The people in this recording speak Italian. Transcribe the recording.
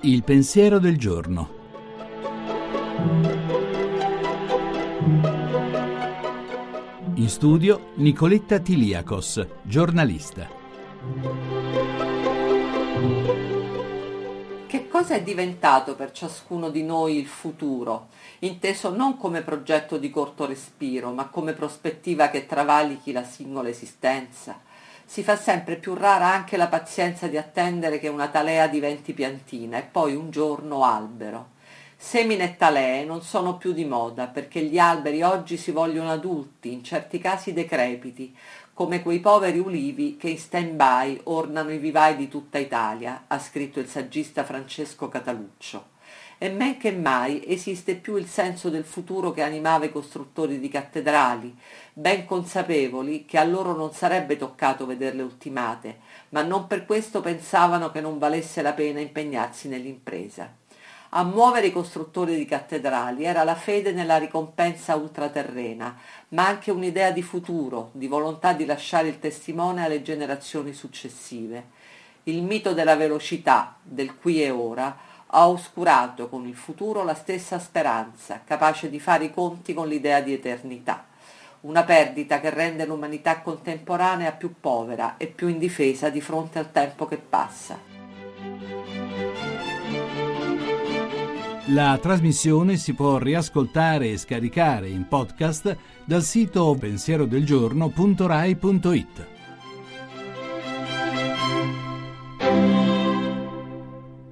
Il pensiero del giorno. In studio Nicoletta Tiliakos, giornalista. Che cosa è diventato per ciascuno di noi il futuro, inteso non come progetto di corto respiro, ma come prospettiva che travalichi la singola esistenza? Si fa sempre più rara anche la pazienza di attendere che una talea diventi piantina e poi un giorno albero. Semine e talee non sono più di moda perché gli alberi oggi si vogliono adulti, in certi casi decrepiti, come quei poveri ulivi che in stand-by ornano i vivai di tutta Italia, ha scritto il saggista Francesco Cataluccio e men che mai esiste più il senso del futuro che animava i costruttori di cattedrali, ben consapevoli che a loro non sarebbe toccato vederle ultimate, ma non per questo pensavano che non valesse la pena impegnarsi nell'impresa. A muovere i costruttori di cattedrali era la fede nella ricompensa ultraterrena, ma anche un'idea di futuro, di volontà di lasciare il testimone alle generazioni successive. Il mito della velocità, del qui e ora, ha oscurato con il futuro la stessa speranza, capace di fare i conti con l'idea di eternità. Una perdita che rende l'umanità contemporanea più povera e più indifesa di fronte al tempo che passa. La trasmissione si può riascoltare e scaricare in podcast dal sito pensierodelgiorno.rai.it.